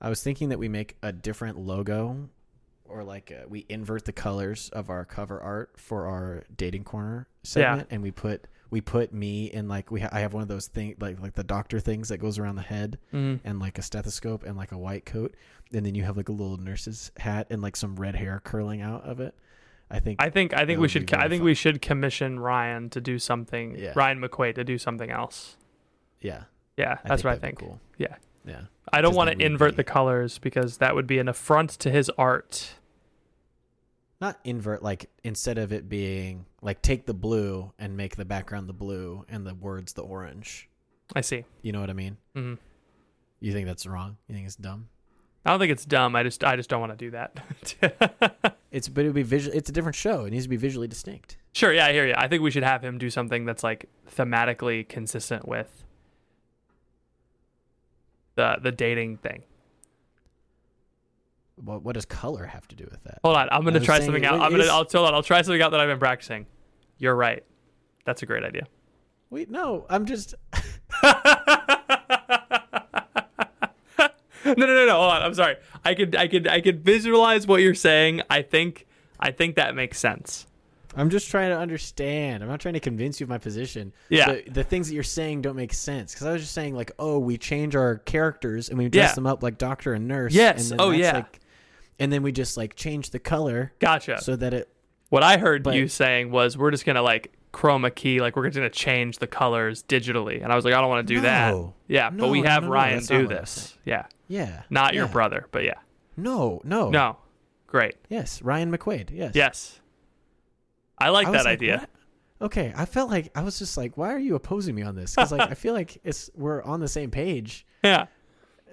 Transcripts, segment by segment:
I was thinking that we make a different logo, or like uh we invert the colors of our cover art for our dating corner segment, and we put we put me in like we ha- I have one of those thing like like the doctor things that goes around the head, Mm. and like a stethoscope and like a white coat, and then you have like a little nurse's hat and like some red hair curling out of it. I think I think I think we should co- I think fun. we should commission Ryan to do something. Yeah. Ryan McQuaid to do something else. yeah, Yeah, that's what I think. Cool. Yeah. Yeah. I don't want to invert be- the colors because that would be an affront to his art. not invert like instead of it being like take the blue and make the background the blue and the words the orange I see. you know what i mean hmm you think that's wrong you think it's dumb I don't think it's dumb. I just I just don't want to do that. it's but it would be visual it's a different show it needs to be visually distinct sure, yeah, I hear you. I think we should have him do something that's like thematically consistent with the the dating thing. what, what does color have to do with that Hold on, I'm gonna try something out. I'm gonna I'll on. I'll try something out that I've been practicing. You're right. That's a great idea. wait no i'm just no, no, no, no. Hold on. I'm sorry. I could, I could, I could visualize what you're saying. I think, I think that makes sense. I'm just trying to understand i'm not trying to convince you of my position Yeah. the, the things that you're saying don't make sense because i was just saying like oh we change our characters and we dress Yeah. them up like doctor and nurse Yes. and then Oh, yeah. like, and then we just like change the color Gotcha. so that it what I heard but- you saying was we're just gonna like chroma key, like we're just gonna change the colors digitally, and I was like, I don't want to do that. No. Yeah, but we have no, no, Ryan do this. Yeah, yeah not your brother, but yeah. no no No, great. Yes, Ryan McQuaid. Yes. Yes, I like I was that idea. what? Okay, I felt like I was just like, why are you opposing me on this? Because like I feel like it's we're on the same page. Yeah.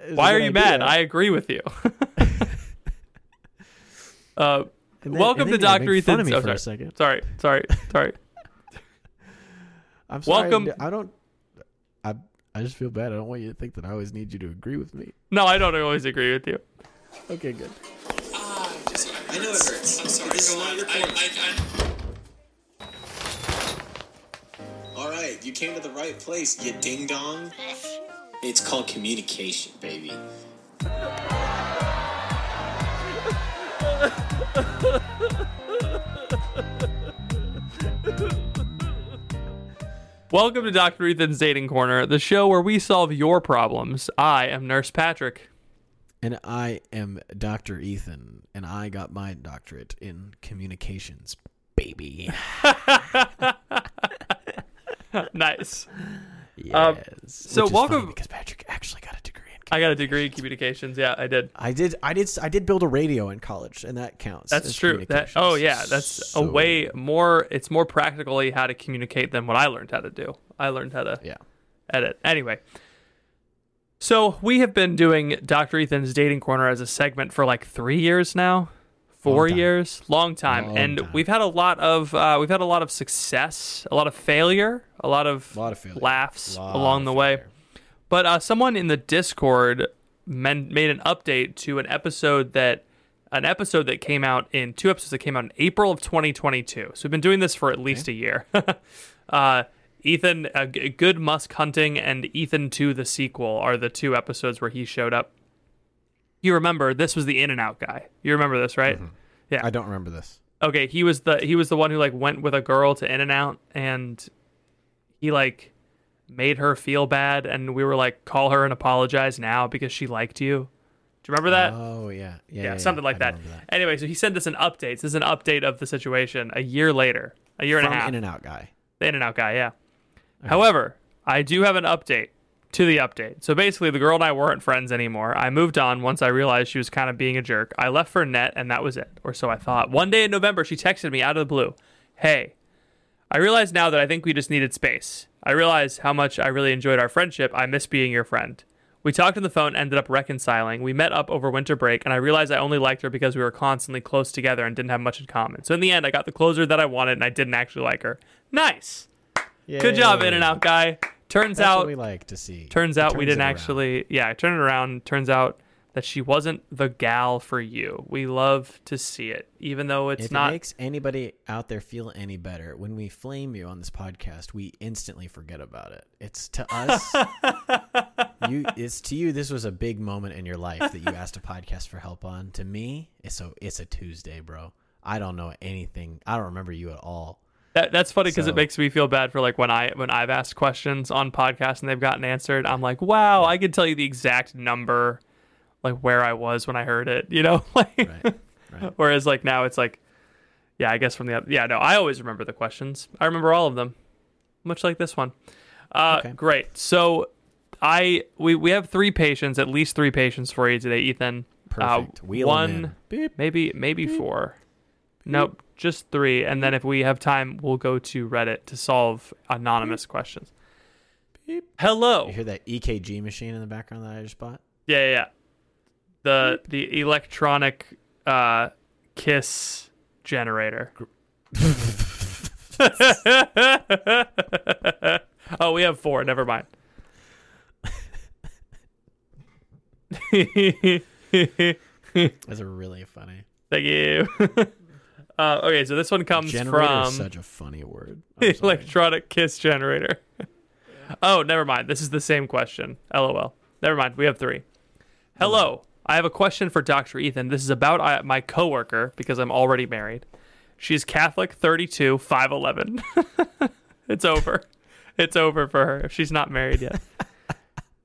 It's Why are good you mad? I agree with you. uh, then- welcome to Dr. make fun Ethan's- of me oh, for sorry. sorry, sorry, sorry. I'm sorry. Welcome- I don't. I I just feel bad. I don't want you to think that I always need you to agree with me. No, I don't always agree with you. Okay, good. I know it hurts. I'm sorry. This is not your fault. All right, you came to the right place, you ding dong. It's called communication, baby. Welcome to Dr. Ethan's Dating Corner, the show where we solve your problems. I am Nurse Patrick. And I am Dr. Ethan, and I got my doctorate in communications, baby. nice. Yes. Um, so Which is welcome- because Patrick actually got a degree in. I got a degree in communications. Yeah, I did. I did. I did. I did build a radio in college, and that counts. That's true. That oh yeah, that's So- a way more. It's more practically how to communicate than what I learned how to do. I learned how to Yeah. edit. Anyway, so we have been doing Dr. Ethan's Dating Corner as a segment for like three years now, four Long years, long time, Long and time. we've had a lot of uh, we've had a lot of success, a lot of failure, a lot of, A lot of failure. laughs Lot along the way. But uh, someone in the Discord men- made an update to an episode that an episode that came out in two episodes that came out in April of 2022. So we've been doing this for at least a year. uh, Ethan, uh, Good Musk Hunting, and Ethan 2 the sequel are the two episodes where he showed up. You remember this was the In and Out guy. You remember this, right? Mm-hmm. Yeah. I don't remember this. okay he was the he was the one who like went with a girl to in and out and he like made her feel bad and we were like call her and apologize now because she liked you do you remember that Oh yeah, yeah, yeah, something like I that. anyway so he sent us an update this is an update of the situation a year later a year and a half In and Out guy. the in and out guy yeah however i do have an update to the update. So basically the girl and i weren't friends anymore. I moved on once i realized she was kind of being a jerk. I left for net and that was it or so i thought. One day in november she texted me out of the blue. Hey i realize now that i think we just needed space. I realize how much i really enjoyed our friendship. I miss being your friend. We talked on the phone ended up reconciling. We met up over winter break and i realized i only liked her because we were constantly close together and didn't have much in common. So in the end i got the closer that i wanted and i didn't actually like her. Nice. Good job, In and Out guy. Turns That's out, we like to see. turns out we didn't actually. Yeah, turn it around. Turns out that she wasn't the gal for you. We love to see it, even though it's If not. it makes anybody out there feel any better, when we flame you on this podcast, we instantly forget about it. It's to us. you it's to you this was a big moment in your life that you asked a podcast for help on. To me, it's a it's a Tuesday, bro. I don't know anything. I don't remember you at all. That, that's funny because So- it makes me feel bad for like when I when I've asked questions on podcasts and they've gotten answered. I'm like, wow, I can tell you the exact number, like where I was when I heard it. You know, like Right. Right. whereas like now it's like, yeah, I guess from the yeah, no, I always remember the questions. I remember all of them, much like this one. Uh, Okay. Great. So I we we have three patients, at least three patients for you today, Ethan. Uh, Perfect. 'em one. Beep. maybe maybe four. Nope, just three. And then if we have time, we'll go to Reddit to solve anonymous questions. Hello. You hear that EKG machine in the background that I just bought? Yeah, yeah, yeah. The the electronic uh, kiss generator. oh, we have four. Never mind. That's really funny. Thank you. Uh, okay, so this one comes Generator from such a funny word. Electronic kiss generator. oh, never mind. This is the same question. LOL. Never mind. We have three. Hello. I have a question for Dr. Ethan. This is about uh, my coworker because I'm already married. She's Catholic, 32, 5'11. it's over. It's over for her if she's not married yet.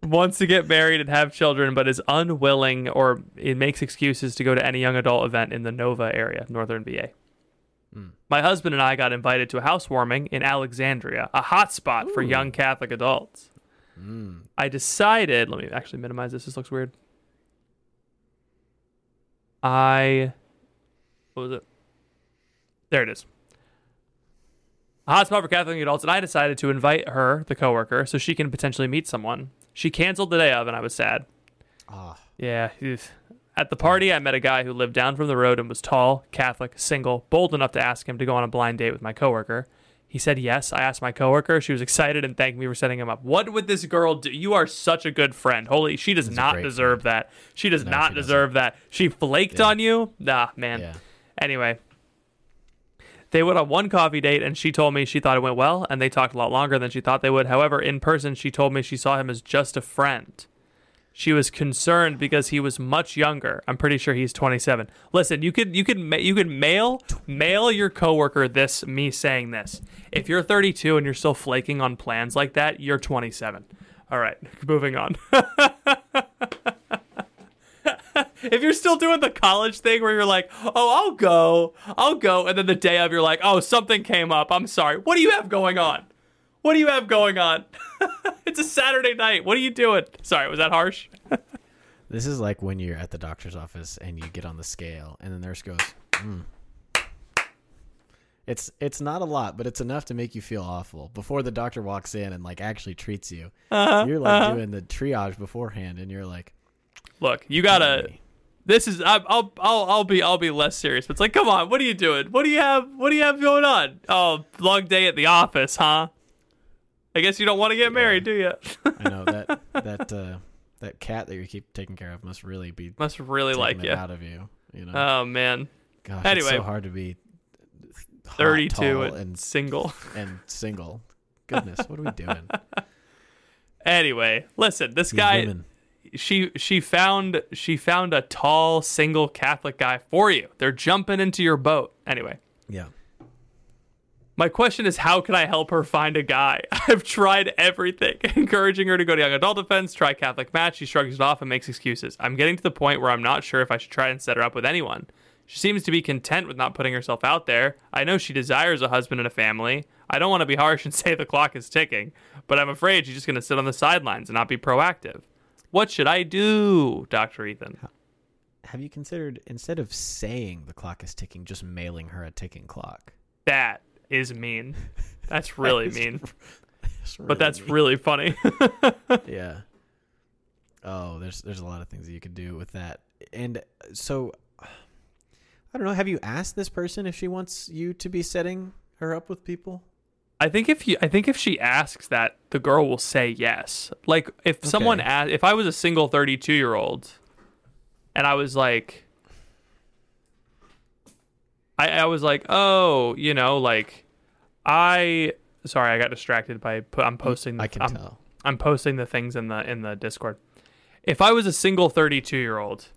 Wants to get married and have children, but is unwilling or it makes excuses to go to any young adult event in the Nova area, Northern VA. My husband and I got invited to a housewarming in Alexandria, a hotspot for young Catholic adults. I decided, let me actually minimize this. This looks weird. I, what was it? There it is. A hotspot for Catholic adults, and I decided to invite her, the coworker, so she can potentially meet someone. She canceled the day of, and I was sad. Ah, Yeah. oof. At the party, I met a guy who lived down from the road and was tall, Catholic, single, bold enough to ask him to go on a blind date with my coworker. He said yes. I asked my coworker. She was excited and thanked me for setting him up. What would this girl do? You are such a good friend. Holy, she does a not deserve that. She does No, not she deserve that. She flaked Yeah. on you. Nah, man. yeah. Anyway, they went on one coffee date, and she told me she thought it went well, and they talked a lot longer than she thought they would. However, in person, she told me she saw him as just a friend. She was concerned because he was much younger. I'm pretty sure he's 27. Listen, you could you could you could mail mail your coworker this me saying this. If you're 32 and you're still flaking on plans like that, you're 27. All right, moving on. if you're still doing the college thing where you're like, oh, I'll go, I'll go, and then the day of you're like, oh, something came up. I'm sorry. What do you have going on? What do you have going on? it's a Saturday night. What are you doing? Sorry, was that harsh? This is like when you're at the doctor's office and you get on the scale, and the nurse goes, mm. "It's it's not a lot, but it's enough to make you feel awful." Before the doctor walks in and like actually treats you, Uh-huh, you're like doing the triage beforehand, and you're like, Look, you gotta. "Hey." This is. I- I'll. I'll. I'll be. I'll be less serious. But it's like, come on. What are you doing? What do you have? What do you have going on? Oh, long day at the office, huh? I guess you don't want to get married, do you? I know that that uh, that cat that you keep taking care of must really be Must really like it you. out of you. You know, Oh man, Gosh, it's anyway. so hard to be hot, 32 and, and single. and single. Goodness, what are we doing? Anyway, listen. This These guy. women. she she found she found a tall single Catholic guy for you. They're jumping into your boat. Anyway, Yeah. My question is how can I help her find a guy? I've tried everything, encouraging her to go to young adult defense, try Catholic match. She shrugs it off and makes excuses. I'm getting to the point where I'm not sure if I should try and set her up with anyone. She seems to be content with not putting herself out there. I know she desires a husband and a family. I don't want to be harsh and say the clock is ticking, but I'm afraid she's just going to sit on the sidelines and not be proactive. What should I do, Dr. Ethan? Have you considered instead of saying the clock is ticking, just mailing her a ticking clock? That is mean. That's really That is mean. It's But that's mean. really funny. yeah. Oh, there's there's a lot of things that you could do with that. And uh, so I don't know, have you asked this person if she wants you to be setting her up with people? I think if you, I think if she asks that, the girl will say yes. Like if someone asked, if I was a single thirty-two year old, and I was like, I, I was like, oh, you know, like, I, sorry, I got distracted by, I'm mm, posting, I can I'm, tell. I'm posting the things in the in the Discord. If I was a single 32 year old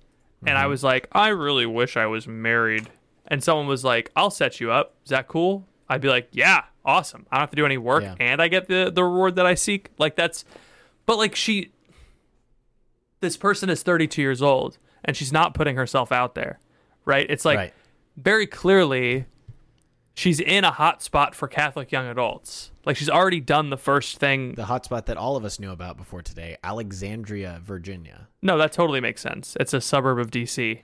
and I mm-hmm. was like, I really wish I was married, and someone was like, I'll set you up. Is that cool? I'd be like, yeah, awesome. I don't have to do any work Yeah. and I get the the reward that I seek. Like that's, but like she, this person is 32 years old and she's not putting herself out there, right? It's like right. very clearly she's in a hot spot for Catholic young adults. Like she's already done the first thing. The hotspot that all of us knew about before today, Alexandria, Virginia. No, that totally makes sense. It's a suburb of DC.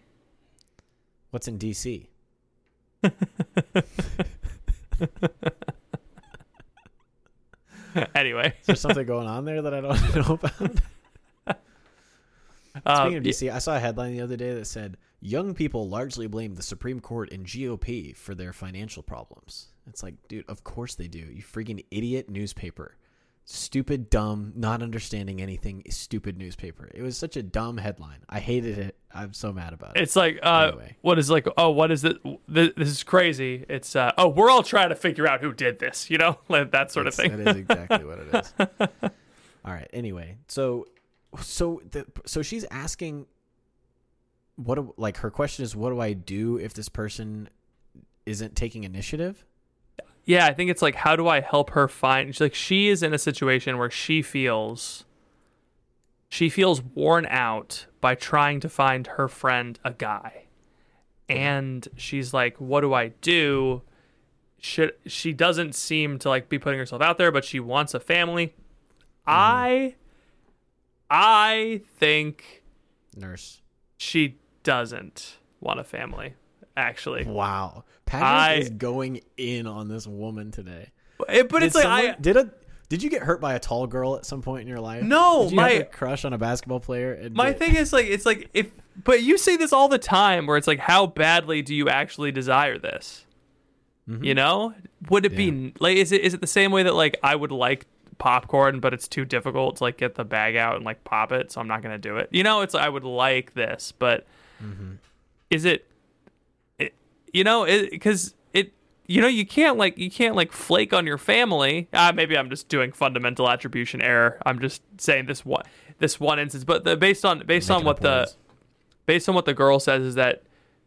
What's in DC? anyway, Is there something going on there that I don't know about? uh, Speaking of DC, I saw a headline the other day that said young people largely blame the Supreme Court and GOP for their financial problems. It's like, dude, of course they do. You freaking idiot newspaper. Stupid, dumb, not understanding anything, stupid newspaper. It was such a dumb headline. I hated it. I'm so mad about it. It's like, uh, Anyway. what is like? Oh, what is it? Th- This is crazy. It's uh, oh, we're all trying to figure out who did this. You know, like that sort of thing. That is exactly what it is. All right. Anyway, so so the so she's asking what do, like her question is what do I do if this person isn't taking initiative? Yeah, I think it's like, how do I help her find? She's like, she is in a situation where she feels, she feels worn out by trying to find her friend a guy, and she's like, what do I do? Should she doesn't seem to like be putting herself out there, but she wants a family. Mm-hmm. I, I think Nurse. she doesn't want a family. Actually, Wow. Patrick I- is going in on this woman today. It- but it's Did like I. did a did you get hurt by a tall girl at some point in your life? No, my- crush on a basketball player. And My thing is like it's like if but you say this all the time where it's like how badly do you actually desire this? Mm-hmm. You know? Would it be like is it is it the same way that like I would like popcorn but it's too difficult to like get the bag out and like pop it so I'm not going to do it. You know, it's I would like this, but is it it you know, cuz it you know, you can't like you can't like flake on your family. Ah, maybe I'm just doing fundamental attribution error. I'm just saying this one this one instance, but the, based on based on what the words. based on what the girl says is that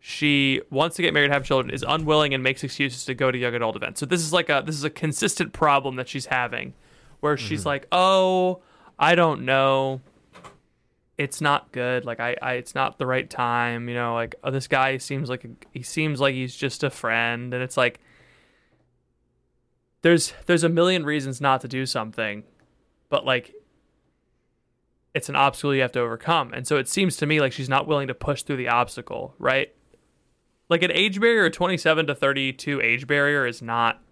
she wants to get married, have children, is unwilling and makes excuses to go to young adult events. So this is like a this is a consistent problem that she's having, where Mm-hmm. she's like, oh, I don't know, it's not good. Like I, I it's not the right time. You know, like oh, this guy seems like a, he seems like he's just a friend, and it's like there's there's a million reasons not to do something, but like it's an obstacle you have to overcome. And so it seems to me like she's not willing to push through the obstacle, right? Like an age barrier, a 27 to 32 age barrier is not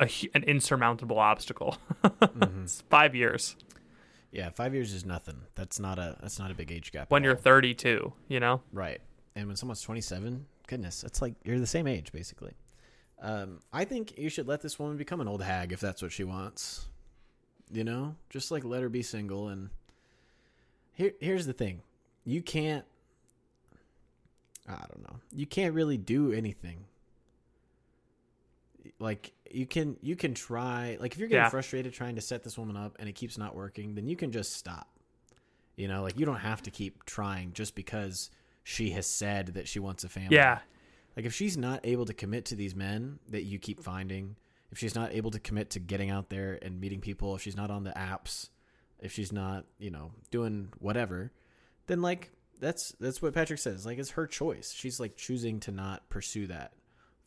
a, an insurmountable obstacle. Mm-hmm. it's five years Yeah, five years is nothing. That's not a that's not a big age gap. when you're all. 32, you know? Right. And when someone's 27, goodness, it's like you're the same age, basically. Um, I think you should let this woman become an old hag if that's what she wants. You know, just like let her be single. And here, here's the thing: you can't. I don't know. You can't really do anything. Like you can, you can try. Like if you're getting Yeah. frustrated trying to set this woman up and it keeps not working, then you can just stop. You know, like you don't have to keep trying just because she has said that she wants a family. Yeah. Like if she's not able to commit to these men that you keep finding, if she's not able to commit to getting out there and meeting people, if she's not on the apps, if she's not, you know, doing whatever, then like that's that's what Patrick says. Like it's her choice. She's like choosing to not pursue that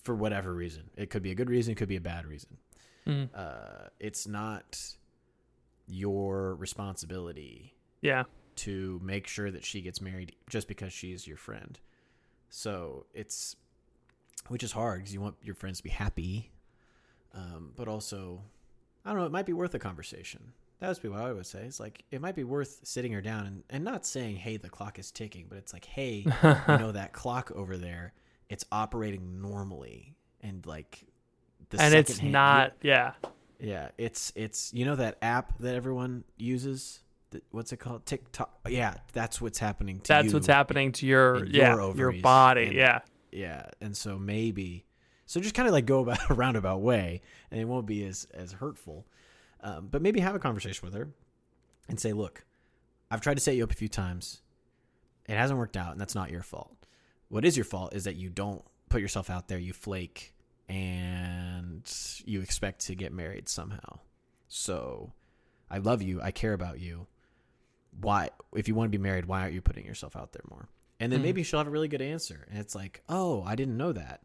for whatever reason. It could be a good reason, it could be a bad reason. Mhm. Uh, it's not your responsibility Yeah. to make sure that she gets married just because she's your friend. So it's, which is hard because you want your friends to be happy, um, but also, I don't know, it might be worth a conversation. That would be what I would say. It's like it might be worth sitting her down and, and not saying, "Hey, the clock is ticking," but it's like, "Hey, you know that clock over there, it's operating normally," and like the and it's secondhand- not, yeah. yeah, it's it's you know that app that everyone uses. What's it called? TikTok. Yeah, that's what's happening to That's you. what's happening to your, yeah, your your body. and- yeah. Yeah, and so maybe so just kind of like go about a roundabout way, and it won't be as as hurtful. Um, but maybe have a conversation with her and say, "Look, I've tried to set you up a few times. It hasn't worked out, and that's not your fault. What is your fault is that you don't put yourself out there, you flake, and you expect to get married somehow. So, I love you, I care about you. Why, if you want to be married, why aren't you putting yourself out there more?" And then Hmm. maybe she'll have a really good answer, and it's like, "Oh, I didn't know that."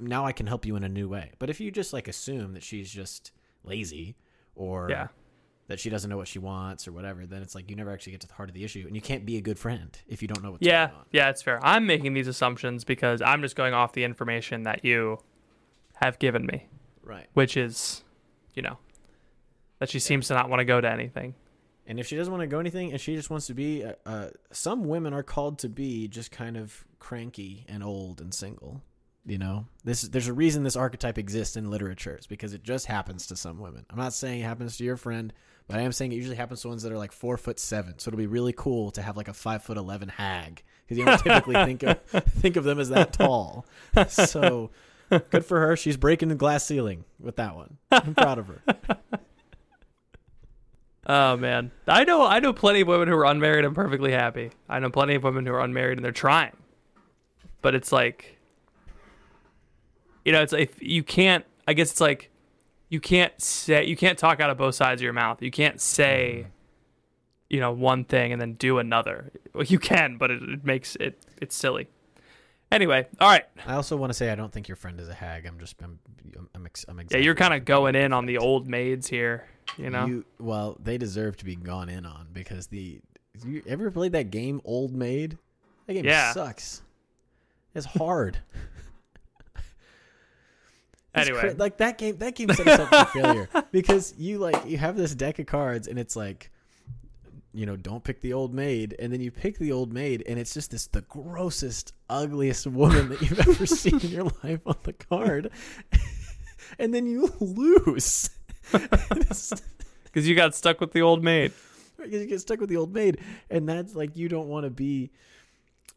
Now I can help you in a new way. But if you just like assume that she's just lazy or Yeah. That she doesn't know what she wants or whatever, then it's like you never actually get to the heart of the issue, and you can't be a good friend if you don't know what's Yeah, going on. yeah, it's fair. I'm making these assumptions because I'm just going off the information that you have given me, Right. which is, you know, that she seems to not want to go to anything. And if she doesn't want to go anything, and she just wants to be, uh, uh, some women are called to be just kind of cranky and old and single. You know, this there's a reason this archetype exists in literature. It's because it just happens to some women. I'm not saying it happens to your friend, but I am saying it usually happens to ones that are like four foot seven. So it'll be really cool to have like a five foot eleven hag because you don't typically think of think of them as that tall. So good for her. She's breaking the glass ceiling with that one. I'm proud of her. Oh man, I know I know plenty of women who are unmarried and perfectly happy. I know plenty of women who are unmarried and they're trying, but it's like, you know, it's like you can't. I guess it's like you can't say you can't talk out of both sides of your mouth. You can't say, mm-hmm. you know, one thing and then do another. Well, you can, but it, it makes it it's silly. Anyway, all right. I also want to say I don't think your friend is a hag. I'm just I'm I'm, I'm, ex- I'm Yeah, you're kind of going in on the old maids here. You know, You, well, they deserve to be gone in on because the. You ever played that game, Old Maid? That game Yeah. sucks. It's hard. Anyway. cra- like that game, that game set us up for failure because you like you have this deck of cards and it's like, you know, don't pick the old maid, and then you pick the old maid, and it's just this the grossest, ugliest woman that you've ever seen in your life on the card, and then you lose. Because you got stuck with the old maid. because you get stuck with the old maid and that's like you don't want to be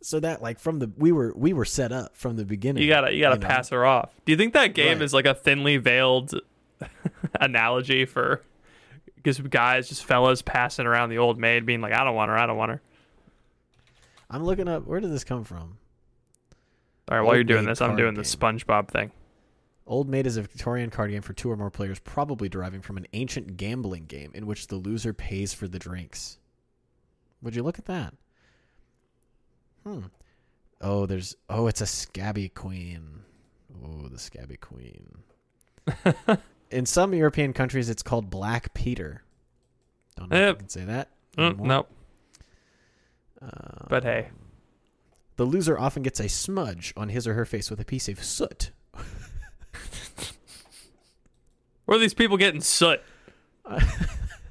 so that like from the we were we were set up from the beginning You gotta you gotta know? pass her off. Do you think that game Right. is like a thinly veiled analogy for because guys, just fellas passing around the old maid, being like, "I don't want her, I don't want her." i'm looking up where did this come from All right, while you're doing this, I'm doing the. SpongeBob thing. old maid is a victorian card game for two or more players probably deriving from an ancient gambling game in which the loser pays for the drinks would you look at that hmm oh there's oh it's a scabby queen oh the scabby queen in some european countries it's called black peter don't know if Eh, I can say that Mm, nope. Uh, But hey, the loser often gets a smudge on his or her face with a piece of soot. where are these people getting soot?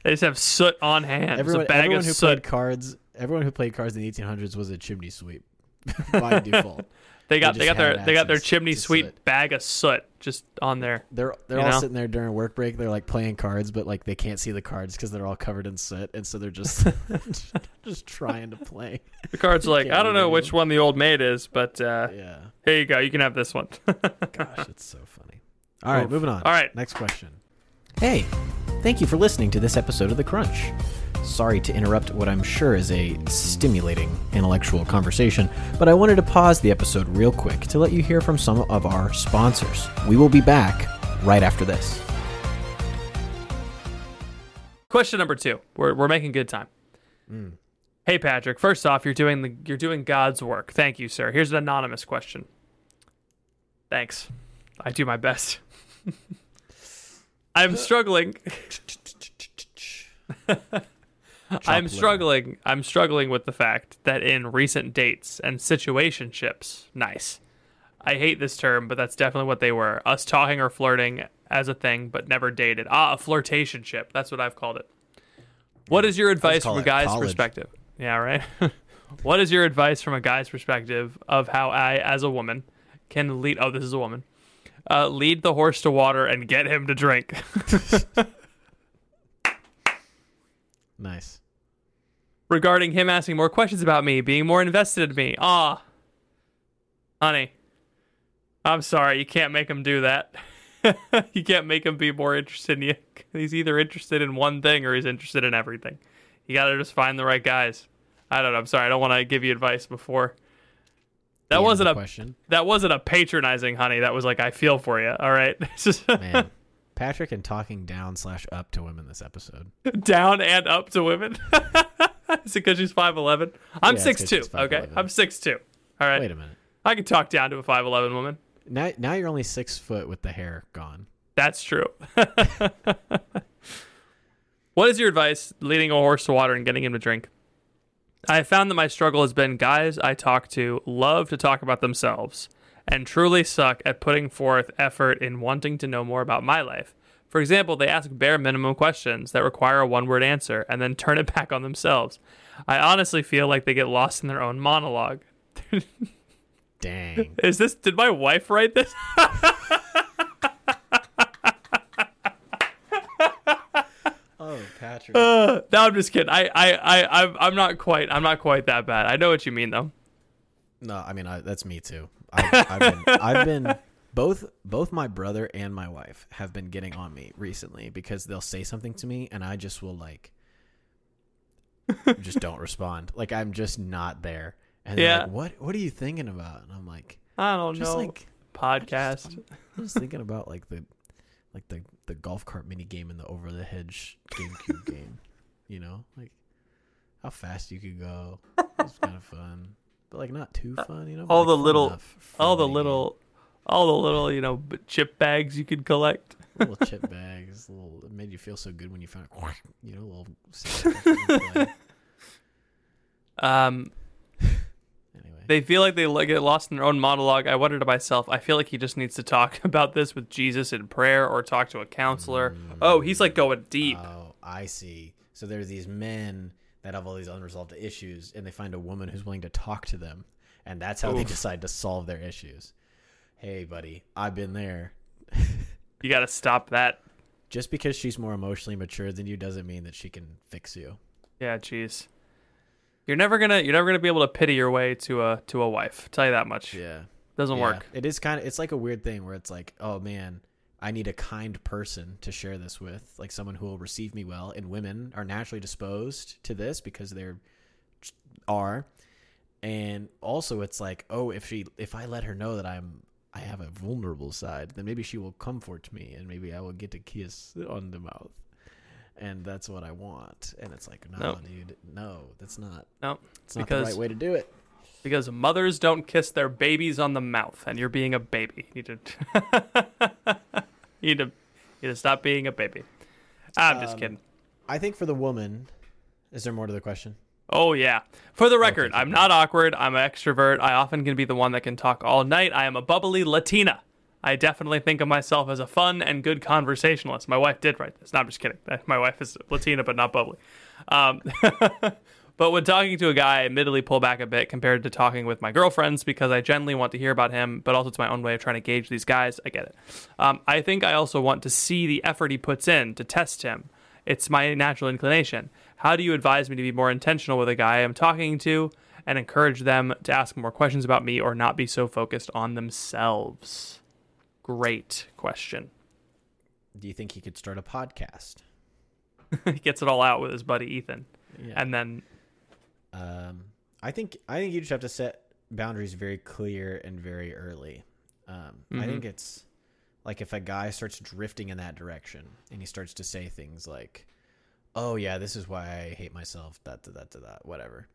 They just have soot on hand. everyone, a bag everyone of who soot. played cards, everyone who played cards in the 1800s was a chimney sweep by default. They got they they, got their they got their chimney sweep soot. bag of soot just on there. They're they're all know? sitting there during work break. They're like playing cards, but like they can't see the cards because they're all covered in soot, and so they're just just trying to play. The card's like, I don't know which one the old maid is, but uh, Yeah, here you go. You can have this one. gosh, it's so funny. All right, Oof. moving on. All right. next question. Hey, thank you for listening to this episode of The Crunch. Sorry to interrupt what I'm sure is a stimulating intellectual conversation, but I wanted to pause the episode real quick to let you hear from some of our sponsors. We will be back right after this. Question number two. We're we're making good time. Hmm. Hey Patrick, first off, you're doing the you're doing God's work. Thank you, sir. Here's an anonymous question. Thanks. I do my best. I'm struggling. I'm liver. struggling. I'm struggling with the fact that in recent dates and situationships, nice. I hate this term, but that's definitely what they were. Us talking or flirting as a thing, but never dated. Ah, a flirtationship. That's what I've called it. What is your advice from a guy's college. perspective? Yeah, right. what is your advice from a guy's perspective of how I, as a woman, can lead? Oh, this is a woman. Uh, lead the horse to water and get him to drink. Nice. regarding him asking more questions about me, being more invested in me. Ah, honey, I'm sorry. You can't make him do that. you can't make him be more interested in you. He's either interested in one thing or he's interested in everything. You gotta just find the right guys. I don't know. I'm sorry. I don't want to give you advice before. That wasn't a question. that wasn't a patronizing honey. That was like I feel for you. All right, Man, Patrick and talking down slash up to women this episode. down and up to women. Is it because she's five eleven? I'm Yeah, six two. Okay, I'm six two. All right, Wait a minute. I can talk down to a five eleven woman. Now, now you're only six foot with the hair gone. That's true. what is your advice leading a horse to water and getting him to drink? I have found that my struggle has been guys I talk to love to talk about themselves and truly suck at putting forth effort in wanting to know more about my life. For example, they ask bare minimum questions that require a one word answer and then turn it back on themselves. I honestly feel like they get lost in their own monologue. Dang. Is this, did my wife write this? oh, Patrick. Uh, no, I'm just kidding. I, I, I, I'm, I'm not quite, I'm not quite that bad. I know what you mean though. No, I mean I, that's me too. I, I've been, I've been both both my brother and my wife have been getting on me recently because they'll say something to me and I just will like just don't respond. Like I'm just not there. And they're Yeah. like, what what are you thinking about? And I'm like, I don't just know. like Podcast. I'm, I'm just thinking about like the like the the golf cart mini game and the over the hedge GameCube game. You know, like how fast you could go. It's kind of fun, but like not too fun. You know, all like, the little- all the little, all the little, you know, chip bags you could collect. little chip bags. Little it made you feel so good when you found you know little. sound effect when you. Um, Anyway, they feel like they like, get lost in their own monologue. I wonder to myself, I feel like he just needs to talk about this with Jesus in prayer or talk to a counselor. Oh, he's like going deep. oh, I see. So there's these men that have all these unresolved issues, and they find a woman who's willing to talk to them, and that's how they decide to solve their issues. Hey, buddy, I've been there. You got to stop that. Just because she's more emotionally mature than you doesn't mean that she can fix you. Yeah, jeez. You're never gonna, you're never gonna be able to pity your way to a to a wife. tell you that much. Yeah. Doesn't Yeah. work. It is kind of it's like a weird thing where it's like, oh man, I need a kind person to share this with, like someone who will receive me well. And women are naturally disposed to this because they're are. And also it's like, oh, if she if I let her know that I'm I have a vulnerable side, then maybe she will comfort me and maybe I will get a kiss on the mouth. And that's what I want. And it's like, no, No. dude, no, that's not No, it's not the right way to do it. because mothers don't kiss their babies on the mouth, and you're being a baby. You need to, you need to, you need to stop being a baby. I'm just Um, kidding. I think for the woman, is there more to the question? Oh yeah. For the record, I'm not awkward. I'm an extrovert. I often can be the one that can talk all night. I am a bubbly Latina. I definitely think of myself as a fun and good conversationalist. My wife did write this. No, I'm just kidding. My wife is Latina, but not bubbly. Um, but when talking to a guy, I admittedly pull back a bit compared to talking with my girlfriends because I generally want to hear about him, but also it's my own way of trying to gauge these guys. I get it. Um, I think I also want to see the effort he puts in to test him. It's my natural inclination. How do you advise me to be more intentional with a guy I'm talking to and encourage them to ask more questions about me or not be so focused on themselves? Great question. Do you think he could start a podcast? he gets it all out with his buddy Ethan. Yeah. And then, um, I think I think you just have to set boundaries very clear and very early. Um, I Mhm. think it's like if a guy starts drifting in that direction and he starts to say things like, "Oh yeah, this is why I hate myself," that that that that whatever.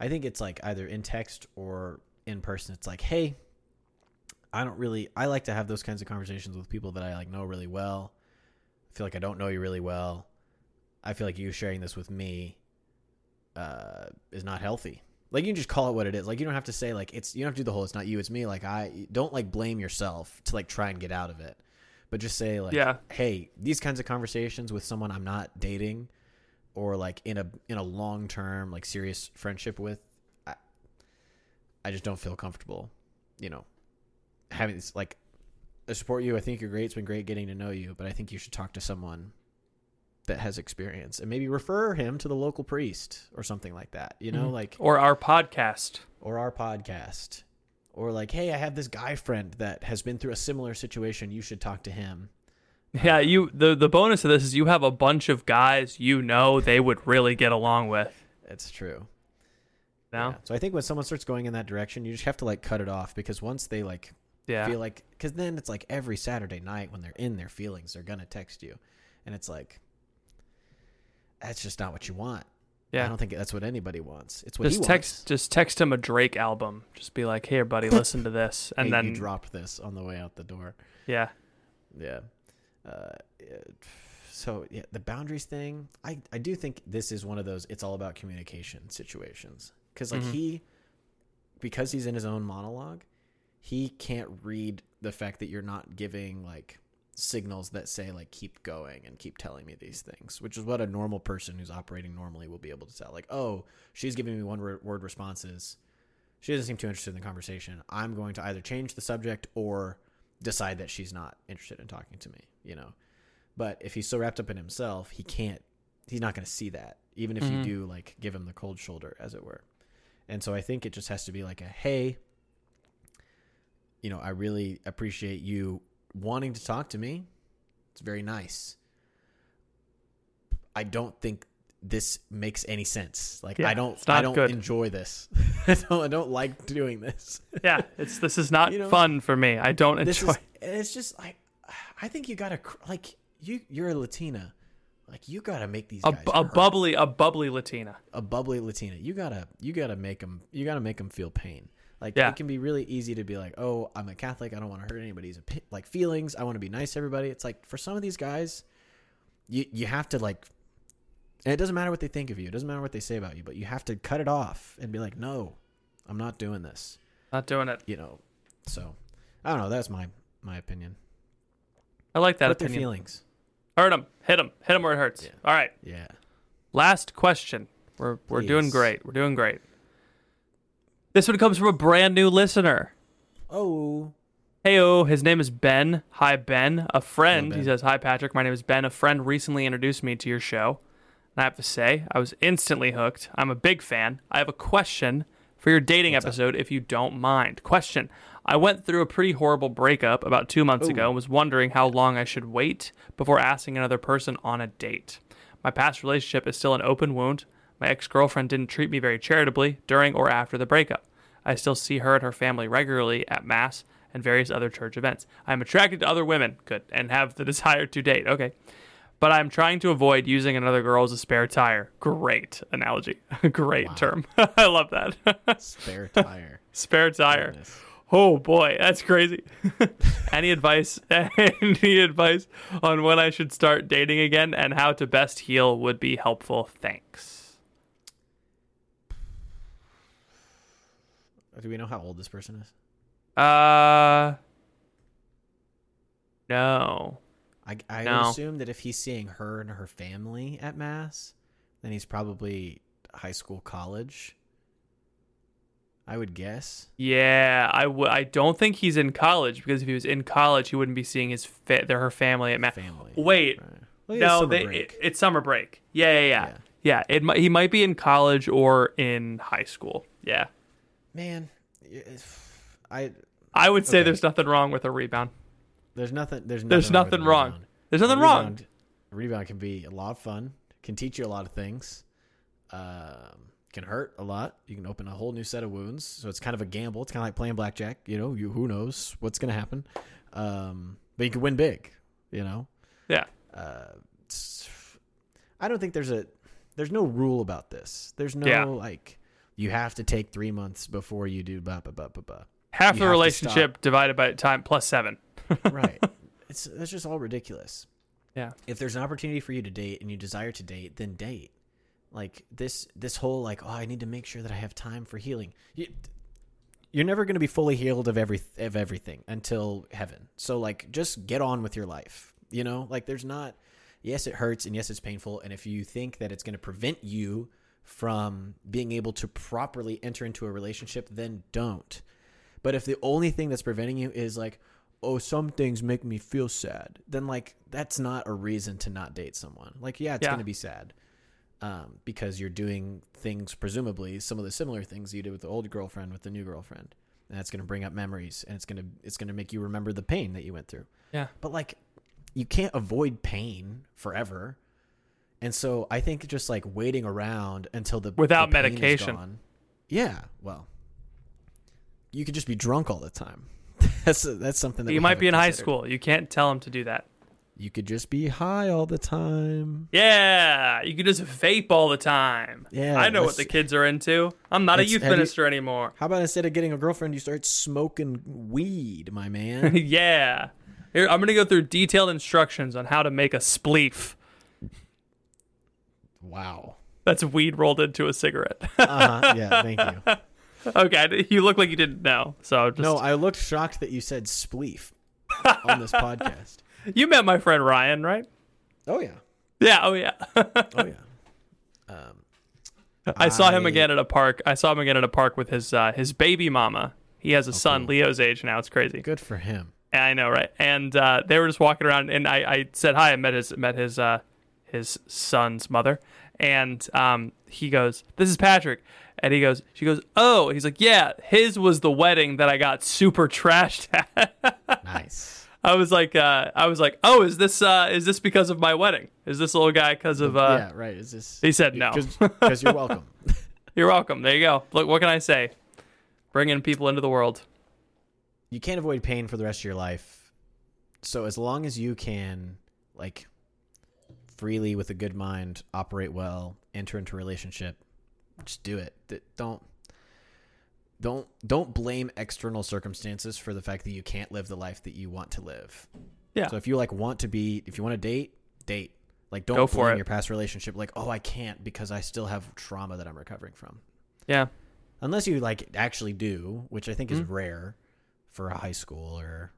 I think it's like either in text or in person. It's like, "Hey, I don't really. I like to have those kinds of conversations with people that I like know really well. I feel like I don't know you really well. I feel like you sharing this with me uh, is not healthy. Like you can just call it what it is. Like you don't have to say like it's you don't have to do the whole it's not you it's me. Like I don't like blame yourself to like try and get out of it, but just say like Yeah. hey these kinds of conversations with someone I'm not dating or like in a in a long term like serious friendship with, I, I just don't feel comfortable. You know, having this like I support you. I think you're great. It's been great getting to know you, but I think you should talk to someone that has experience and maybe refer him to the local priest or something like that. You know, Mhm. like or our podcast. or our podcast or like, hey, I have this guy friend that has been through a similar situation. You should talk to him. Yeah, you the the bonus of this is you have a bunch of guys you know they would really get along with. It's true. Now, Yeah. So I think when someone starts going in that direction, you just have to like cut it off because once they like yeah, feel like, because then it's like every Saturday night when they're in their feelings, they're gonna text you, and it's like, that's just not what you want. Yeah. I don't think that's what anybody wants. It's what Just he text, wants. just text him a Drake album. Just be like, "Here, buddy, listen to this," and Hey, then you dropped this on the way out the door. yeah, Yeah. Uh, so yeah, the boundaries thing. I I do think this is one of those. It's all about communication situations because like Mhm. he, because he's in his own monologue, he can't read the fact that you're not giving like signals that say like keep going and keep telling me these things which is what a normal person who's operating normally will be able to tell. Like oh she's giving me one word responses. She doesn't seem too interested in the conversation. I'm going to either change the subject or decide that she's not interested in talking to me you know? But if he's so wrapped up in himself he can't he's not going to see that even if Mhm. you do like give him the cold shoulder as it were. And so i think it just has to be like a hey you know i really appreciate you wanting to talk to me it's very nice i don't think this makes any sense like Yeah, i don't i don't good. enjoy this I, don't, I don't like doing this yeah. It's this is not You know, fun for me. I don't enjoy. is it's just like i think you gotta like you you're a latina like you gotta make these a, guys a bubbly, a bubbly Latina. a bubbly latina you gotta you gotta make them you gotta make them feel pain like Yeah. it can be really easy to be like oh i'm a catholic i don't want to hurt anybody's like feelings i want to be nice to everybody it's like for some of these guys you you have to like and it doesn't matter what they think of you it doesn't matter what they say about you but you have to cut it off and be like no i'm not doing this Not doing it. you know so i don't know that's my my opinion I like that their opinion. feelings Hurt them. Hit them. Hit them where it hurts. Yeah. All right. yeah Last question. We're we're doing great. We're doing great. This one comes from a brand new listener. oh Hey, oh, his name is Ben. Hi, Ben. A friend. Ben. He says, Hi, Patrick. My name is Ben. A friend recently introduced me to your show. And I have to say, I was instantly hooked. I'm a big fan. I have a question for your dating What's up? episode, if you don't mind. Question I went through a pretty horrible breakup about two months ago and was wondering how long I should wait before asking another person on a date. My past relationship is still an open wound. My ex girlfriend didn't treat me very charitably during or after the breakup. I still see her and her family regularly at Mass and various other church events. I am attracted to other women, good, and have the desire to date. Okay. But I'm trying to avoid using another girl as a spare tire. Great analogy. Great term. I love that. spare tire spare tire. Goodness. Oh boy, that's crazy. any advice any advice on when I should start dating again and how to best heal would be helpful. Thanks. Do we know how old this person is Uh No. I, I No. would assume that if he's seeing her and her family at mass, then he's probably high school, college. I would guess. Yeah, I w- I don't think he's in college because if he was in college, he wouldn't be seeing his fa- their her family at Mass. Family. Wait, Right. Well, no, summer they, break. it- it's summer break. Yeah, yeah, yeah, Yeah. yeah. it he might be in college or in high school. Yeah, Man, I I would say Okay. there's nothing wrong with a rebound. there's nothing. There's nothing There's wrong nothing wrong. There's nothing wrong. Rebound, a rebound can be a lot of fun. Can teach you a lot of things. Um, can hurt a lot. You can open a whole new set of wounds. So it's kind of a gamble. It's kind of like playing blackjack. You know, you who knows what's gonna happen. Um, but you can win big. You know. Yeah, uh, I don't think there's a there's no rule about this. There's no Yeah. like you have to take three months before you do half You the relationship divided by time plus seven. right. It's that's just all ridiculous. Yeah, If there's an opportunity for you to date and you desire to date, then date. Like this this whole like oh I need to make sure that I have time for healing. You, you're never going to be fully healed of every of everything until heaven. So like just get on with your life. You know? Like there's not yes it hurts and yes it's painful and if you think that it's going to prevent you from being able to properly enter into a relationship then don't. But if the only thing that's preventing you is like, oh, some things make me feel sad, then like that's not a reason to not date someone. Like, yeah, it's Yeah. going to be sad um, because you're doing things, presumably some of the similar things you did with the old girlfriend with the new girlfriend, and that's going to bring up memories, and it's going to it's going to make you remember the pain that you went through. yeah, But like, you can't avoid pain forever. And so I think just like waiting around until the Without the medication. yeah, well, you could just be drunk all the time. that's that's something that you might be in high school. You can't tell him to do that. You could just be high all the time. Yeah, you could just vape all the time. Yeah, I know what the kids are into. I'm not a youth have you- minister anymore. How about instead of getting a girlfriend, you start smoking weed, my man? yeah. Here, I'm gonna go through detailed instructions on how to make a spleef. Wow. That's weed rolled into a cigarette. Uh huh. Yeah. Thank you. okay, you look like you didn't know. So just, No, I looked shocked that you said spleef on this podcast. you met my friend Ryan, right? Oh yeah. Yeah. Oh yeah. Oh yeah. Um, I saw him again at a park. I saw him again at a park with his uh, his baby mama. He has a son. Leo's age now. It's crazy. good for him. I know, right? And uh, they were just walking around, and I, I said hi. I met his met his uh, his son's mother, and um, he goes, "This is Patrick," and he goes, "She goes, oh." He's like, "Yeah, his was the wedding that I got super trashed at." Nice. I was like, uh, I was like, "Oh, is this uh, is this because of my wedding? Is this little guy because of?" Uh, yeah. Right. Is this? He said no. Because you're welcome. You're welcome. There you go. Look, what can I say? Bringing people into the world. you can't avoid pain for the rest of your life. So as long as you can, like, freely with a good mind, operate well, enter into a relationship, just do it. Don't. Don't don't blame external circumstances for the fact that you can't live the life that you want to live. Yeah. So if you like want to be, if you want to date, date. Like don't Go for blame it. your past relationship. Like oh I can't because I still have trauma that I'm recovering from. Yeah. Unless you like actually do, which I think is Mhm. rare for a high school or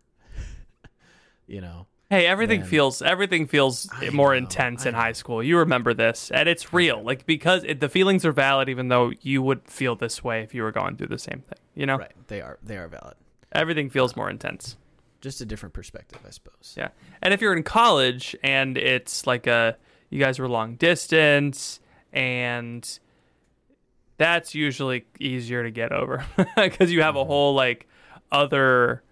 you know. Hey, everything Man. feels everything feels I more know, intense I in know. high school. You remember this, and it's real. Like because it, the feelings are valid, even though you would feel this way if you were going through the same thing. You know, Right. They are they are valid. everything feels uh, more intense. Just a different perspective, I suppose. Yeah, and if you're in college and it's like a you guys were long distance and that's usually easier to get over because you have a mm-hmm. whole like other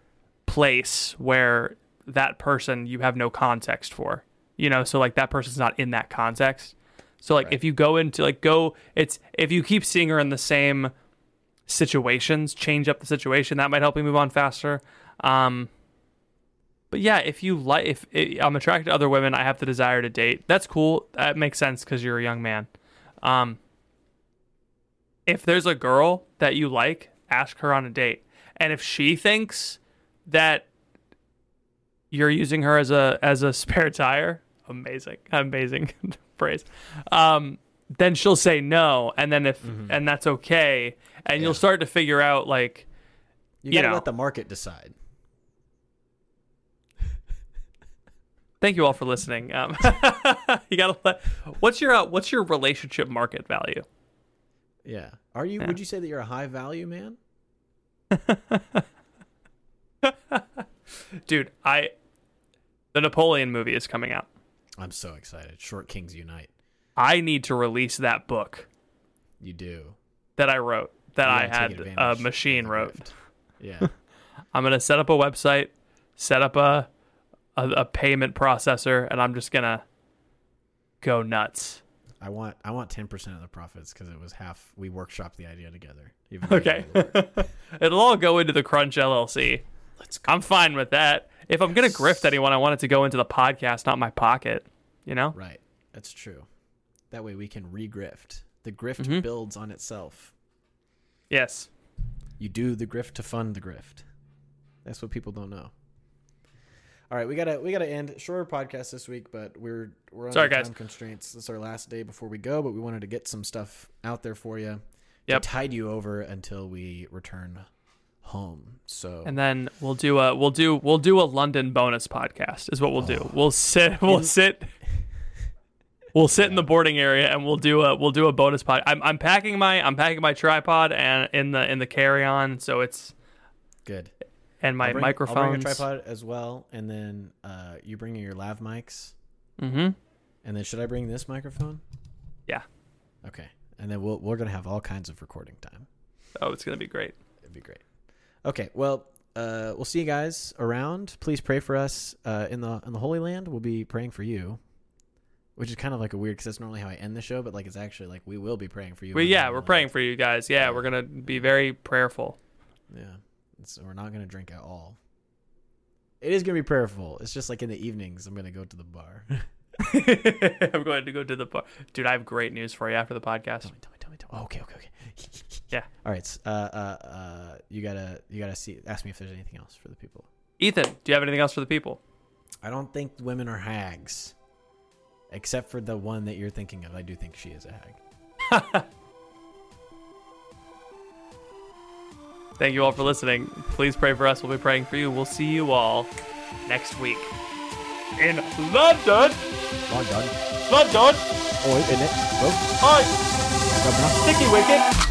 place where that person you have no context for you know so like that person's not in that context so like Right. if you go into like go it's if you keep seeing her in the same situations change up the situation that might help you move on faster um but yeah, if you like, if i I'm attracted to other women, I have the desire to date. That's cool. That makes sense because you're a young man. Um, if there's a girl that you like, ask her on a date. And if she thinks that you're using her as a as a spare tire, amazing, amazing phrase. Um, then she'll say no, and then if and that's okay, and you'll start to figure out like You You gotta know. let the market decide. Thank you all for listening. Um, you gotta let. What's your uh, what's your relationship market value? Yeah. Are you would you say that you're a high value man? Dude, I the Napoleon movie is coming out. I'm so excited. Short Kings Unite. I need to release that book You do. that I wrote that I had a machine wrote. Yeah. I'm gonna set up a website, set up a, a a payment processor, and I'm just gonna go nuts. I want I want ten percent of the profits because it was half. We workshopped the idea together. Okay. you did all the work. It'll all go into the Crunch LLC. Let's go. I'm fine with that. If I'm gonna grift anyone, I want it to go into the podcast, not my pocket. You know? Right. That's true. That way we can regrift. The grift Mhm. builds on itself. Yes. You do the grift to fund the grift. That's what people don't know. All right, we gotta we gotta end shorter podcast this week, but we're we're under Sorry, guys. time constraints. This is our last day before we go, but we wanted to get some stuff out there for you Yep. to tide you over until we return home. So And then we'll do a we'll do we'll do a London bonus podcast is what we'll do. We'll sit we'll In- sit we'll sit in the boarding area and we'll do a we'll do a bonus pod. I'm I'm packing my I'm packing my tripod and in the in the carry on, so it's good. and my I'll bring, microphones. I'll bring a tripod as well, and then uh, you bring your lav mics, Mm-hmm. and then should I bring this microphone? Yeah. Okay, and then we'll, we're gonna have all kinds of recording time. Oh, it's gonna be great. It'd be great. Okay, well, uh, we'll see you guys around. Please pray for us uh, in the in the Holy Land. We'll be praying for you, which is kind of like a weird because that's normally how I end the show, but like it's actually like we will be praying for you. We, in the yeah, Holy we're Land. praying for you guys. Yeah, we're gonna be very prayerful. Yeah, so we're not gonna drink at all. It is gonna be prayerful. It's just like in the evenings. I'm gonna go to the bar. I'm going to go to the bar, dude. I have great news for you after the podcast. tell me, tell me, tell me, tell me. Oh, okay, okay, okay. Yeah. All right. Uh, uh, uh, you gotta, you gotta see. Ask me if there's anything else for the people. Ethan, do you have anything else for the people? I don't think women are hags, except for the one that you're thinking of. I do think she is a hag. Thank you all for listening. Please pray for us. We'll be praying for you. We'll see you all next week in London. Well done. London. Oh, isn't it? Oh, Hi, sticky wicket.